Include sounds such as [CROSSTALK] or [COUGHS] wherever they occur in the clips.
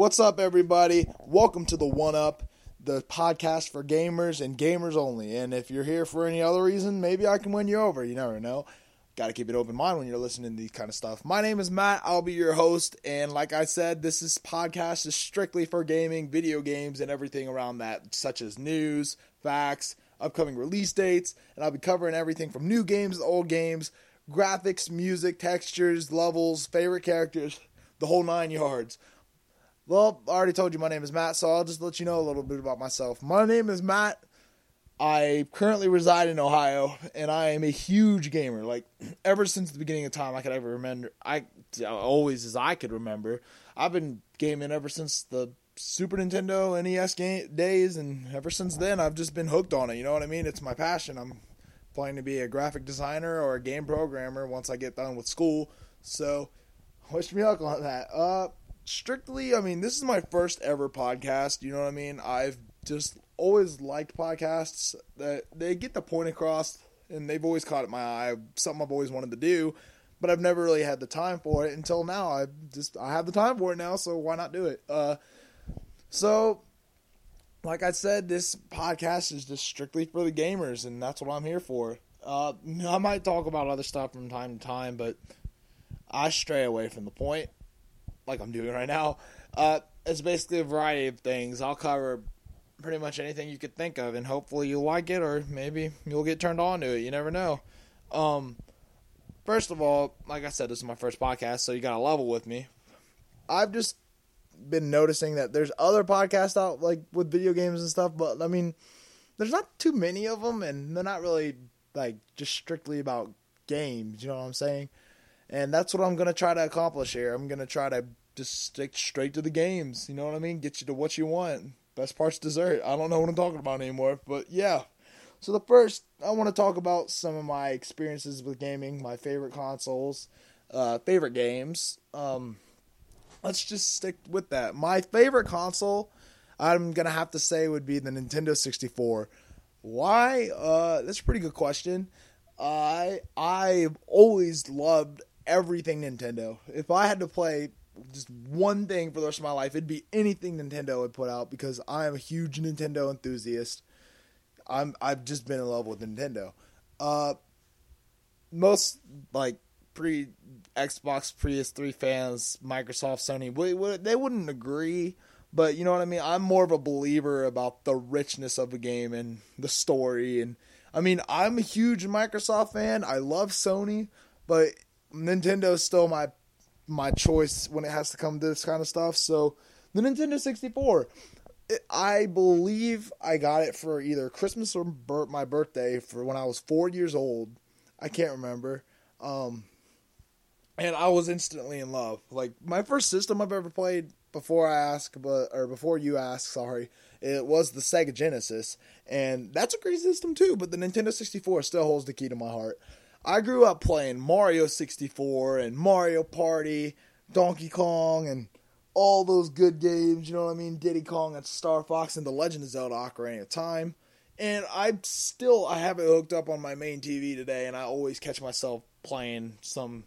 What's up, everybody? Welcome to the One Up, the podcast for gamers and gamers only. And if you're here for any other reason, maybe I can win you over. You never know. Got to keep an open mind when you're listening to these kind of stuff. My name is Matt. I'll be your host. And like I said, this is podcast is strictly for gaming, video games, and everything around that, such as news, facts, upcoming release dates. And I'll be covering everything from new games to old games, graphics, music, textures, levels, favorite characters, the whole nine yards. Well, I already told you my name is Matt, so I'll just let you know a little bit about myself. My name is Matt. I currently reside in Ohio, and I am a huge gamer. Like ever since the beginning of time, I could ever remember. I always as I could remember. I've been gaming ever since the Super Nintendo NES game days, and ever since then, I've just been hooked on it. You know what I mean? It's my passion. I'm planning to be a graphic designer or a game programmer once I get done with school. So, wish me luck on that. Uh, strictly, I mean, this is my first ever podcast. You know what I mean? I've just always liked podcasts that they get the point across, and they've always caught my eye. Something I've always wanted to do, but I've never really had the time for it until now. I just I have the time for it now, so why not do it? Uh, so. Like I said, this podcast is just strictly for the gamers, and that's what I'm here for. Uh, I might talk about other stuff from time to time, but I stray away from the point like I'm doing right now. Uh, it's basically a variety of things. I'll cover pretty much anything you could think of, and hopefully you'll like it, or maybe you'll get turned on to it. You never know. Um, first of all, like I said, this is my first podcast, so you got to level with me. I've just been noticing that there's other podcasts out like with video games and stuff, but I mean, there's not too many of them, and they're not really like just strictly about games. You know what I'm saying? And that's what I'm gonna try to accomplish here. I'm gonna try to just stick straight to the games. You know what I mean? Get you to what you want. Best part's dessert. I don't know what I'm talking about anymore, but yeah. So the first, I want to talk about some of my experiences with gaming, my favorite consoles, uh, favorite games. Um, let's just stick with that. My favorite console, I'm gonna have to say, would be the Nintendo 64. Why? Uh, that's a pretty good question. I I've always loved everything Nintendo. If I had to play just one thing for the rest of my life, it'd be anything Nintendo would put out because I am a huge Nintendo enthusiast. I'm I've just been in love with Nintendo. Uh, most like pre Xbox PS3 fans, Microsoft, Sony, they wouldn't agree, but you know what I mean. I'm more of a believer about the richness of the game and the story, and I mean I'm a huge Microsoft fan. I love Sony, but Nintendo is still my my choice when it has to come to this kind of stuff. So the Nintendo 64, it, I believe I got it for either Christmas or my birthday for when I was four years old. I can't remember. Um, and I was instantly in love. Like my first system I've ever played before I ask, but or before you ask, sorry, it was the Sega Genesis, and that's a great system too. But the Nintendo 64 still holds the key to my heart. I grew up playing Mario 64 and Mario Party, Donkey Kong, and all those good games. You know what I mean? Diddy Kong and Star Fox and The Legend of Zelda Ocarina of Time. And I still I have it hooked up on my main TV today, and I always catch myself playing some.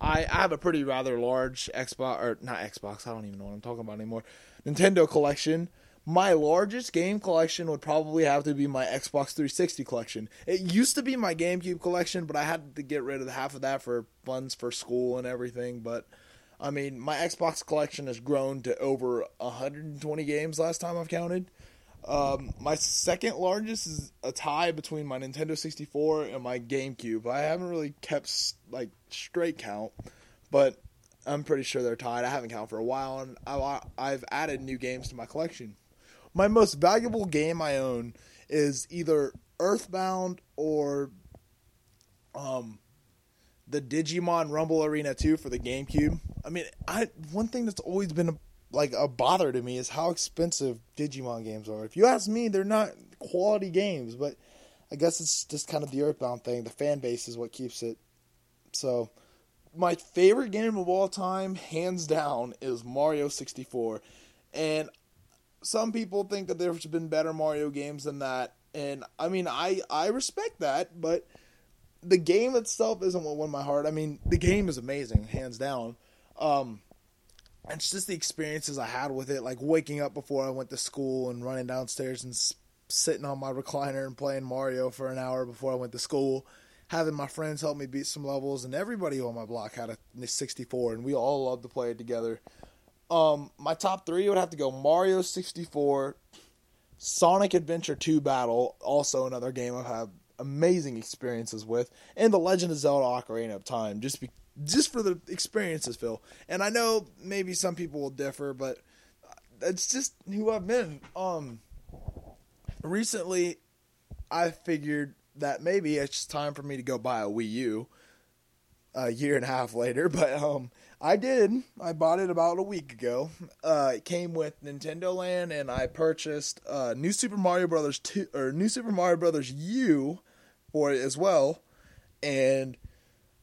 I, I have a pretty rather large Xbox or not Xbox. I don't even know what I'm talking about anymore. Nintendo collection my largest game collection would probably have to be my Xbox 360 collection. It used to be my GameCube collection, but I had to get rid of half of that for funds for school and everything. But I mean, my Xbox collection has grown to over 120 games last time I've counted. Um, my second largest is a tie between my Nintendo 64 and my GameCube. I haven't really kept like straight count, but I'm pretty sure they're tied. I haven't counted for a while, and I've added new games to my collection my most valuable game I own is either Earthbound or um the Digimon Rumble Arena 2 for the GameCube. I mean, I one thing that's always been a, like a bother to me is how expensive Digimon games are. If you ask me, they're not quality games, but I guess it's just kind of the Earthbound thing. The fan base is what keeps it. So, my favorite game of all time, hands down, is Mario 64. And some people think that there's been better Mario games than that, and I mean, I I respect that, but the game itself isn't what won my heart. I mean, the game is amazing, hands down. Um, it's just the experiences I had with it, like waking up before I went to school and running downstairs and sitting on my recliner and playing Mario for an hour before I went to school, having my friends help me beat some levels, and everybody on my block had a 64, and we all loved to play it together. Um, my top three would have to go Mario 64, Sonic Adventure 2 Battle, also another game I've had amazing experiences with, and The Legend of Zelda Ocarina of Time, just be, just for the experiences, Phil. And I know maybe some people will differ, but it's just who I've been. Um, recently, I figured that maybe it's time for me to go buy a Wii U. A year and a half later, [LAUGHS] but um, I did. I bought it about a week ago. Uh, it came with Nintendo Land, and I purchased uh, New Super Mario Brothers two or New Super Mario Brothers U for it as well. And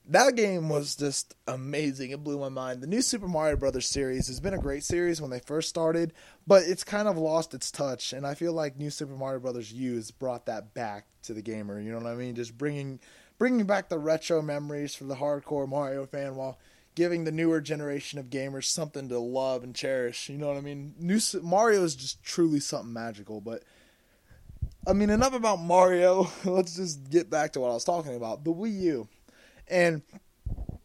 that game was just amazing. It blew my mind. The new Super Mario Brothers series has been a great series when they first started, but it's kind of lost its touch. And I feel like New Super Mario Brothers U has brought that back to the gamer. You know what I mean? Just bringing bringing back the retro memories for the hardcore Mario fan while giving the newer generation of gamers something to love and cherish. You know what I mean? New Mario is just truly something magical. But I mean, enough about Mario. [LAUGHS] Let's just get back to what I was talking about: the Wii U. And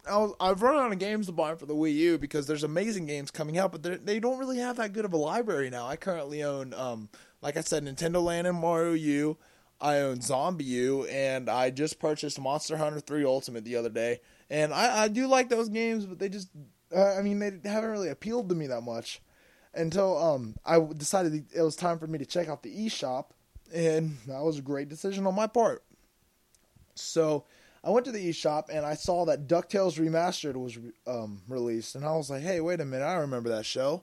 I was, I've run out of games to buy for the Wii U because there's amazing games coming out, but they don't really have that good of a library now. I currently own, um, like I said, Nintendo Land and Mario U. I own ZombiU, and I just purchased Monster Hunter 3 Ultimate the other day. And I, I do like those games, but they just, uh, I mean, they haven't really appealed to me that much until um, I decided it was time for me to check out the eShop, and that was a great decision on my part. So I went to the eShop and I saw that DuckTales Remastered was um, released, and I was like, hey, wait a minute, I remember that show.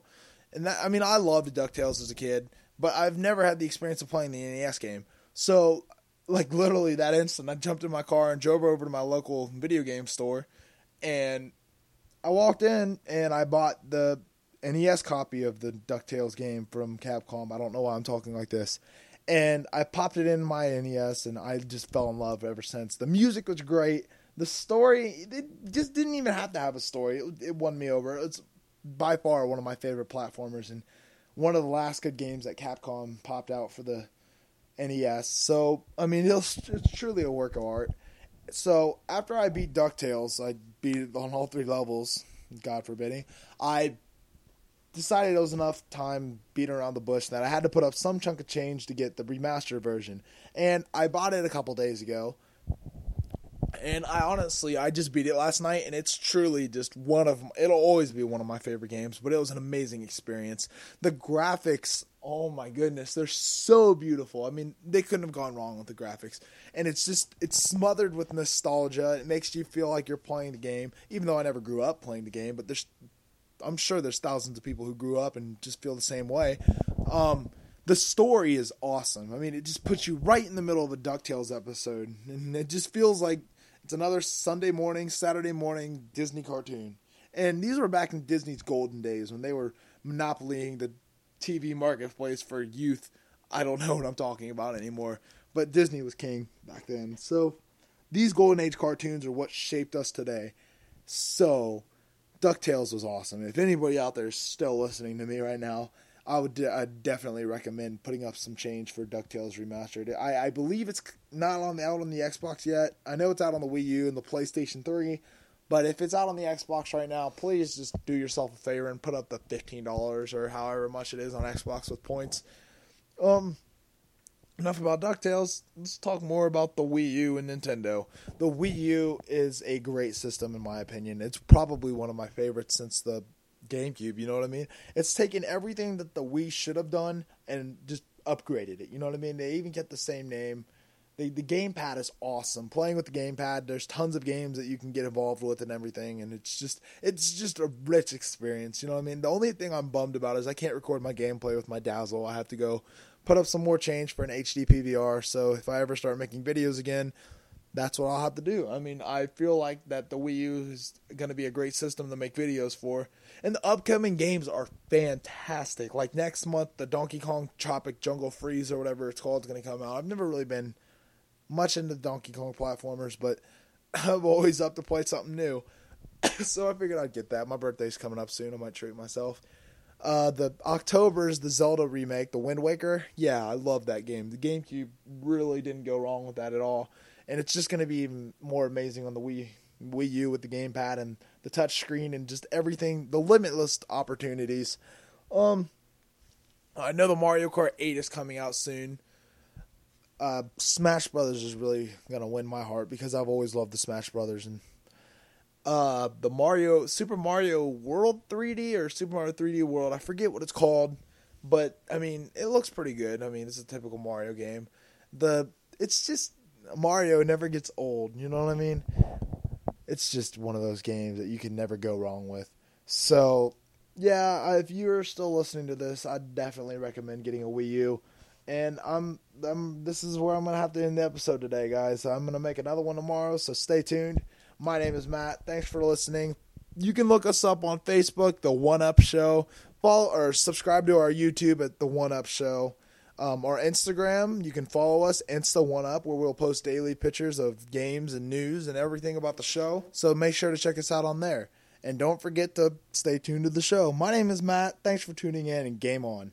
And that, I mean, I loved DuckTales as a kid, but I've never had the experience of playing the NES game. So, like literally that instant, I jumped in my car and drove over to my local video game store, and I walked in and I bought the NES copy of the Ducktales game from Capcom. I don't know why I'm talking like this. And I popped it in my NES, and I just fell in love ever since. The music was great. The story, it just didn't even have to have a story. It, it won me over. It's by far one of my favorite platformers, and one of the last good games that Capcom popped out for the NES. So, I mean, it's, it's truly a work of art. So, after I beat DuckTales, I beat it on all three levels, God forbidding. I decided it was enough time beating around the bush that I had to put up some chunk of change to get the remastered version. And I bought it a couple days ago. And I honestly, I just beat it last night, and it's truly just one of. It'll always be one of my favorite games, but it was an amazing experience. The graphics, oh my goodness, they're so beautiful. I mean, they couldn't have gone wrong with the graphics, and it's just it's smothered with nostalgia. It makes you feel like you're playing the game, even though I never grew up playing the game. But there's, I'm sure there's thousands of people who grew up and just feel the same way. Um, the story is awesome. I mean, it just puts you right in the middle of a Ducktales episode, and it just feels like it's another Sunday morning, Saturday morning Disney cartoon. And these were back in Disney's golden days when they were monopolying the TV marketplace for youth. I don't know what I'm talking about anymore, but Disney was king back then. So these golden age cartoons are what shaped us today. So DuckTales was awesome. If anybody out there is still listening to me right now, I would I'd definitely recommend putting up some change for DuckTales Remastered. I, I believe it's not on out on the Xbox yet. I know it's out on the Wii U and the PlayStation 3, but if it's out on the Xbox right now, please just do yourself a favor and put up the $15 or however much it is on Xbox with points. Um enough about DuckTales. Let's talk more about the Wii U and Nintendo. The Wii U is a great system in my opinion. It's probably one of my favorites since the GameCube, you know what I mean? It's taken everything that the Wii should have done and just upgraded it. You know what I mean? They even get the same name. The the gamepad is awesome. Playing with the gamepad, there's tons of games that you can get involved with and everything, and it's just it's just a rich experience. You know what I mean? The only thing I'm bummed about is I can't record my gameplay with my Dazzle. I have to go put up some more change for an HD PVR. So if I ever start making videos again, that's what I'll have to do. I mean, I feel like that the Wii U is going to be a great system to make videos for. And the upcoming games are fantastic. Like next month, the Donkey Kong Tropic Jungle Freeze or whatever it's called is going to come out. I've never really been much into Donkey Kong platformers, but [LAUGHS] I'm always up to play something new. [COUGHS] so I figured I'd get that. My birthday's coming up soon. I might treat myself. Uh, the October's the Zelda remake, the Wind Waker. Yeah, I love that game. The GameCube really didn't go wrong with that at all, and it's just going to be even more amazing on the Wii Wii U with the gamepad and the touch screen and just everything, the limitless opportunities. Um, I know the Mario Kart 8 is coming out soon. Uh, Smash Brothers is really gonna win my heart because I've always loved the Smash Brothers and uh, the Mario Super Mario World 3D or Super Mario 3D World. I forget what it's called, but I mean it looks pretty good. I mean it's a typical Mario game. The it's just Mario never gets old. You know what I mean? It's just one of those games that you can never go wrong with. So yeah, if you're still listening to this, I definitely recommend getting a Wii U. And I'm, I'm this is where I'm gonna have to end the episode today, guys. I'm gonna make another one tomorrow, so stay tuned. My name is Matt. Thanks for listening. You can look us up on Facebook, The One Up Show. Follow or subscribe to our YouTube at The One Up Show. Um, our Instagram, you can follow us, Insta One Up, where we'll post daily pictures of games and news and everything about the show. So make sure to check us out on there. And don't forget to stay tuned to the show. My name is Matt. Thanks for tuning in and game on.